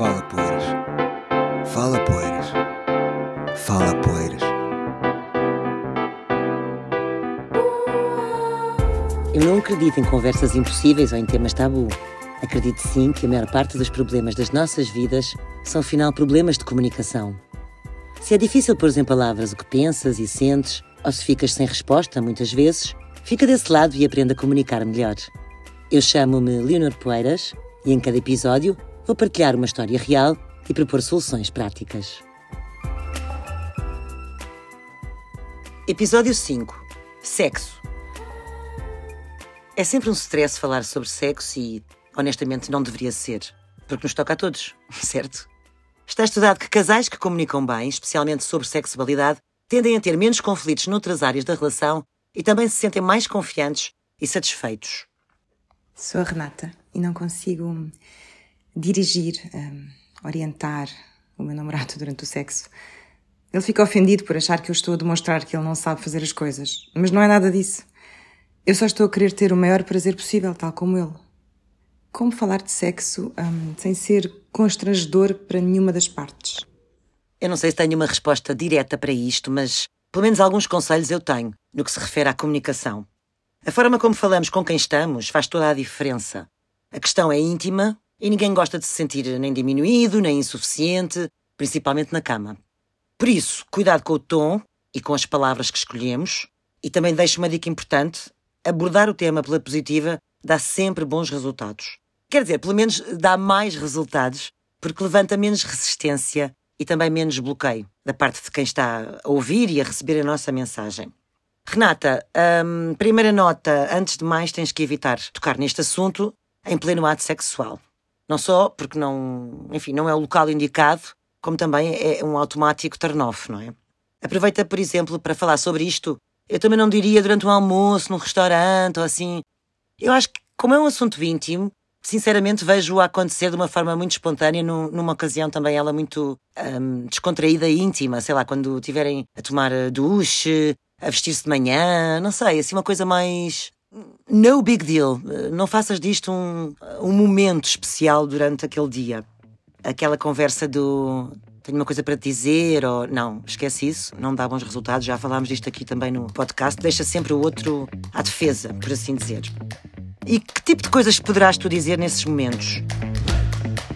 Fala Poeiras. Fala Poeiras. Fala Poeiras. Eu não acredito em conversas impossíveis ou em temas tabu. Acredito sim que a maior parte dos problemas das nossas vidas são, afinal, problemas de comunicação. Se é difícil pôr em palavras o que pensas e sentes, ou se ficas sem resposta, muitas vezes, fica desse lado e aprenda a comunicar melhor. Eu chamo-me Leonor Poeiras e em cada episódio vou partilhar uma história real e propor soluções práticas. Episódio 5 Sexo. É sempre um stress falar sobre sexo e, honestamente, não deveria ser, porque nos toca a todos, certo? Está estudado que casais que comunicam bem, especialmente sobre sexualidade, tendem a ter menos conflitos noutras áreas da relação e também se sentem mais confiantes e satisfeitos. Sou a Renata e não consigo dirigir, um, orientar o meu namorado durante o sexo. Ele fica ofendido por achar que eu estou a demonstrar que ele não sabe fazer as coisas, mas não é nada disso. Eu só estou a querer ter o maior prazer possível, tal como ele. Como falar de sexo um, sem ser constrangedor para nenhuma das partes? Eu não sei se tenho uma resposta direta para isto, mas pelo menos alguns conselhos eu tenho no que se refere à comunicação. A forma como falamos com quem estamos faz toda a diferença. A questão é íntima e ninguém gosta de se sentir nem diminuído, nem insuficiente, principalmente na cama. Por isso, cuidado com o tom e com as palavras que escolhemos. E também deixo uma dica importante: abordar o tema pela positiva dá sempre bons resultados. Quer dizer, pelo menos dá mais resultados, porque levanta menos resistência e também menos bloqueio da parte de quem está a ouvir e a receber a nossa mensagem. Renata, hum, primeira nota, antes de mais tens que evitar tocar neste assunto em pleno ato sexual. Não só porque não, enfim, não é o local indicado, como também é um automático turn-off, não é? Aproveita, por exemplo, para falar sobre isto. Eu também não diria durante um almoço, num restaurante ou assim. Eu acho que, como é um assunto íntimo, sinceramente vejo-o acontecer de uma forma muito espontânea, numa ocasião também ela muito um, descontraída e íntima, sei lá, quando estiverem a tomar duche, a vestir-se de manhã, não sei, assim uma coisa mais. No big deal. Não faças disto um, um momento especial durante aquele dia. Aquela conversa do tenho uma coisa para te dizer, ou não, esquece isso, não dá bons resultados, já falámos disto aqui também no podcast, deixa sempre o outro à defesa, por assim dizer. E que tipo de coisas poderás tu dizer nesses momentos?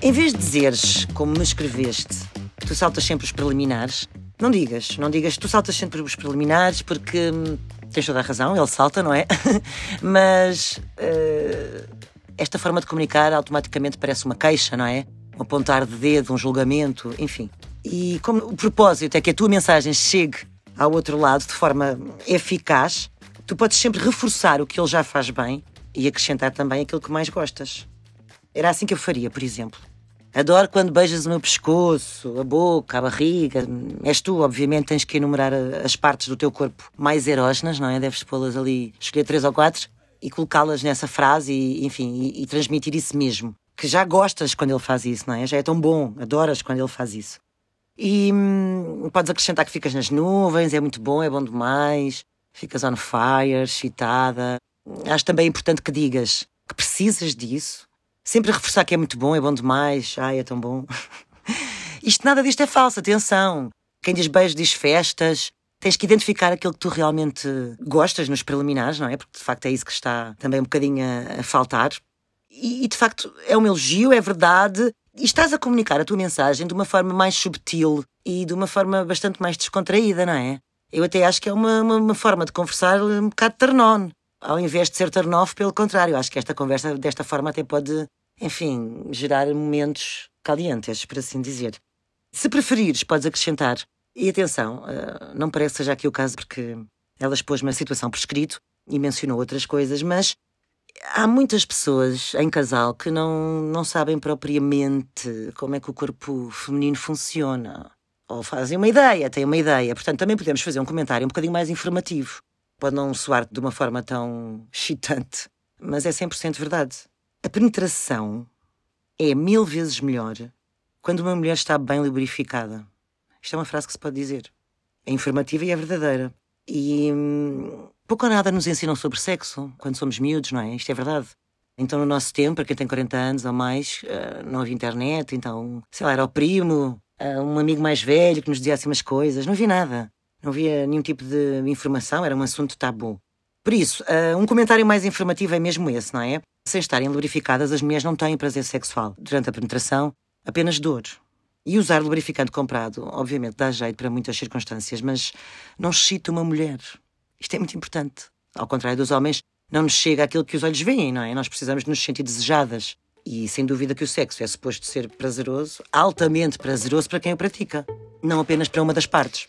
Em vez de dizeres, como me escreveste, que tu saltas sempre os preliminares, não digas, não digas, tu saltas sempre os preliminares porque hum, tens toda a razão, ele salta, não é? Mas uh, esta forma de comunicar automaticamente parece uma queixa, não é? Um apontar de dedo, um julgamento, enfim. E como o propósito é que a tua mensagem chegue ao outro lado de forma eficaz, tu podes sempre reforçar o que ele já faz bem e acrescentar também aquilo que mais gostas. Era assim que eu faria, por exemplo. Adoro quando beijas o meu pescoço, a boca, a barriga. És tu, obviamente, tens que enumerar as partes do teu corpo mais erógenas, não é? Deves pô-las ali, escolher três ou quatro e colocá-las nessa frase e, enfim, e, e, transmitir isso mesmo. Que já gostas quando ele faz isso, não é? Já é tão bom, adoras quando ele faz isso. E hum, podes acrescentar que ficas nas nuvens, é muito bom, é bom demais, ficas on fire, excitada. Acho também importante que digas que precisas disso. Sempre reforçar que é muito bom, é bom demais, ai, é tão bom. Isto, nada disto é falso, atenção. Quem diz beijos diz festas. Tens que identificar aquilo que tu realmente gostas nos preliminares, não é? Porque de facto é isso que está também um bocadinho a, a faltar. E, e de facto é um elogio, é verdade. E estás a comunicar a tua mensagem de uma forma mais subtil e de uma forma bastante mais descontraída, não é? Eu até acho que é uma, uma, uma forma de conversar um bocado ternón ao invés de ser turn-off, pelo contrário, acho que esta conversa desta forma até pode, enfim, gerar momentos calientes, por assim dizer. Se preferires, podes acrescentar. E atenção, eh, não parece que seja aqui o caso porque ela expôs-me a situação por escrito e mencionou outras coisas, mas há muitas pessoas em casal que não, não sabem propriamente como é que o corpo feminino funciona. Ou fazem uma ideia, têm uma ideia. Portanto, também podemos fazer um comentário um bocadinho mais informativo. Pode não soar de uma forma tão excitante, mas é 100% verdade. A penetração é mil vezes melhor quando uma mulher está bem lubrificada. Isto é uma frase que se pode dizer. É informativa e é verdadeira. E hum, pouco ou nada nos ensinam sobre sexo quando somos miúdos, não é? Isto é verdade. Então, no nosso tempo, para quem tem 40 anos ou mais, eh, não havia internet, então, sei lá, era o primo, eh, um amigo mais velho que nos dizia assim umas coisas. Não havia nada. Não havia nenhum tipo de informação, era um assunto tabu. Por isso, uh, um comentário mais informativo é mesmo esse, não é? Sem estarem lubrificadas, as mulheres não têm prazer sexual. Durante a penetração, apenas dor. E usar lubrificante comprado, obviamente, dá jeito para muitas circunstâncias, mas não excita uma mulher. Isto é muito importante. Ao contrário dos homens, não nos chega aquilo que os olhos veem, não é? Nós precisamos nos sentir desejadas. E sem dúvida que o sexo é suposto ser prazeroso, altamente prazeroso para quem o pratica, não apenas para uma das partes.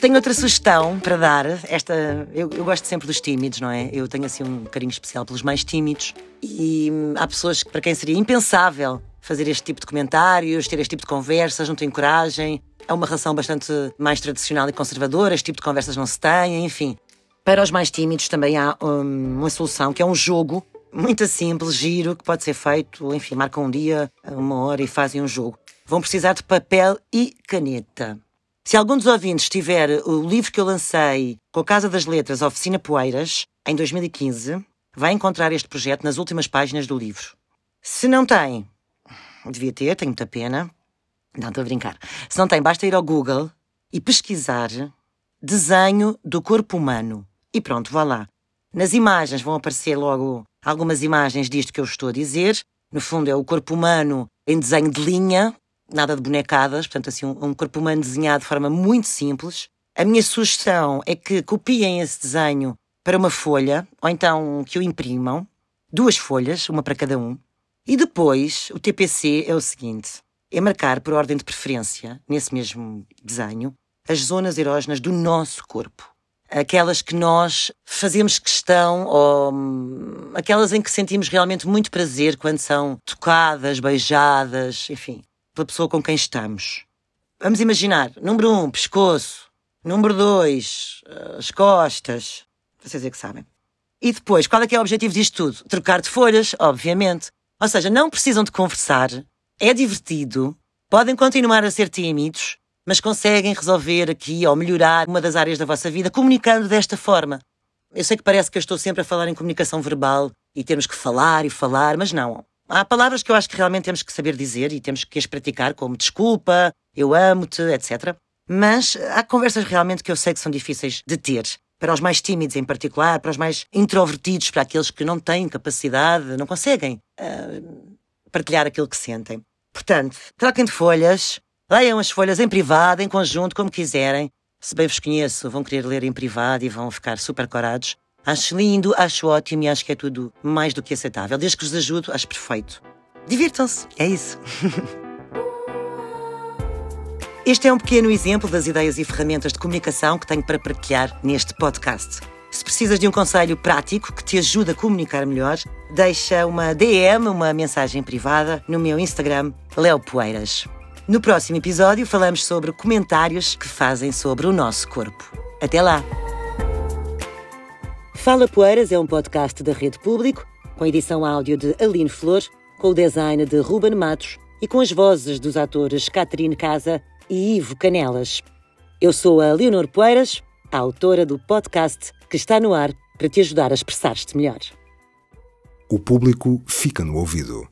Tenho outra sugestão para dar. Esta, eu, eu, gosto sempre dos tímidos, não é? Eu tenho assim um carinho especial pelos mais tímidos e hum, há pessoas para quem seria impensável fazer este tipo de comentários, ter este tipo de conversas, não têm coragem. É uma relação bastante mais tradicional e conservadora, este tipo de conversas não se têm, enfim. Para os mais tímidos também há hum, uma solução que é um jogo muito simples, giro, que pode ser feito, enfim, marcam um dia, uma hora e fazem um jogo. Vão precisar de papel e caneta. Se algum dos ouvintes tiver o livro que eu lancei com a Casa das Letras, Oficina Poeiras, em 2015, vai encontrar este projeto nas últimas páginas do livro. Se não tem, devia ter, tenho muita pena. Não, estou a brincar. Se não tem, basta ir ao Google e pesquisar desenho do corpo humano. E pronto, vá lá. Nas imagens vão aparecer logo algumas imagens disto que eu estou a dizer. No fundo, é o corpo humano em desenho de linha, nada de bonecadas, portanto, assim, um, um corpo humano desenhado de forma muito simples. A minha sugestão é que copiem esse desenho para uma folha, ou então que o imprimam, duas folhas, uma para cada um. E depois, o TPC é o seguinte: é marcar por ordem de preferência, nesse mesmo desenho, as zonas erógenas do nosso corpo. Aquelas que nós fazemos questão, ou hum, aquelas em que sentimos realmente muito prazer quando são tocadas, beijadas, enfim pela pessoa com quem estamos. Vamos imaginar, número um, pescoço. Número dois, eh, as costas. Vocês é que sabem. E depois, qual é que é o objetivo disto tudo? Trocar de folhas, obviamente. Ou seja, não precisam de conversar. É divertido. Podem continuar a ser tímidos, mas conseguem resolver aqui ou melhorar uma das áreas da vossa vida comunicando desta forma. Eu sei que parece que eu estou sempre a falar em comunicação verbal e temos que falar e falar, mas não. Há palavras que eu acho que realmente temos que saber dizer e temos que as praticar, como desculpa, eu amo-te, etc. Mas há conversas realmente que eu sei que são difíceis de ter. Para os mais tímidos em particular, para os mais introvertidos, para aqueles que não têm capacidade, não conseguem uh, partilhar aquilo que sentem. Portanto, troquem de folhas, leiam as folhas em privado, em conjunto, como quiserem. Se bem vos conheço, vão querer ler em privado e vão ficar super corados. Acho lindo, acho ótimo e acho que é tudo mais do que aceitável. Desde que vos ajudo, acho perfeito. Divirtam-se, é isso. Este é um pequeno exemplo das ideias e ferramentas de comunicação que tenho para partilhar neste podcast. Se precisas de um conselho prático que te ajude a comunicar melhor, deixa uma DM, uma mensagem privada, no meu Instagram, Leo Poeiras. No próximo episódio falamos sobre comentários que fazem sobre o nosso corpo. Até lá! Fala Poeiras é um podcast da Rede Público, com edição áudio de Aline Flor, com o design de Ruben Matos e com as vozes dos atores Catarine Casa e Ivo Canelas. Eu sou a Leonor Poeiras, a autora do podcast que está no ar para te ajudar a expressar-te melhor. O público fica no ouvido.